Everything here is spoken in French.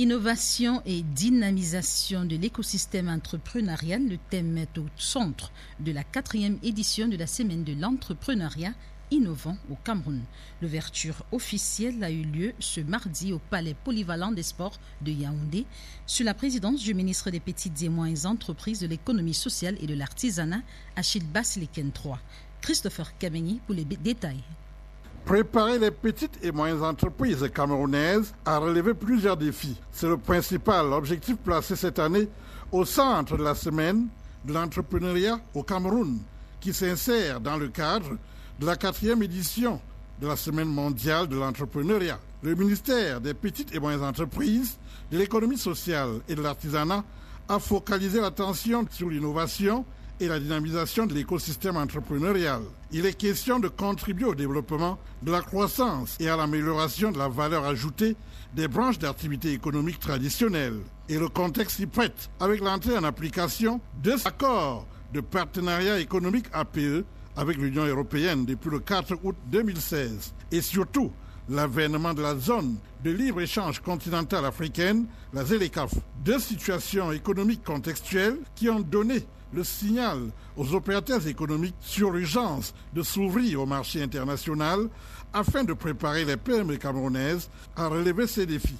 Innovation et dynamisation de l'écosystème entrepreneurial, le thème est au centre de la quatrième édition de la semaine de l'entrepreneuriat innovant au Cameroun. L'ouverture officielle a eu lieu ce mardi au Palais polyvalent des sports de Yaoundé sous la présidence du ministre des Petites et Moyennes Entreprises de l'économie sociale et de l'artisanat, Achille Basiliken III. Christopher Kameni pour les détails. Préparer les petites et moyennes entreprises camerounaises a relevé plusieurs défis. C'est le principal objectif placé cette année au centre de la semaine de l'entrepreneuriat au Cameroun, qui s'insère dans le cadre de la quatrième édition de la Semaine mondiale de l'entrepreneuriat. Le ministère des petites et moyennes entreprises, de l'économie sociale et de l'artisanat a focalisé l'attention sur l'innovation et la dynamisation de l'écosystème entrepreneurial. Il est question de contribuer au développement de la croissance et à l'amélioration de la valeur ajoutée des branches d'activité économique traditionnelles. Et le contexte y prête avec l'entrée en application de accord de partenariat économique APE avec l'Union européenne depuis le 4 août 2016. Et surtout, l'avènement de la zone de libre-échange continentale africaine, la ZLECAF. Deux situations économiques contextuelles qui ont donné le signal aux opérateurs économiques sur l'urgence de s'ouvrir au marché international afin de préparer les PME camerounaises à relever ces défis.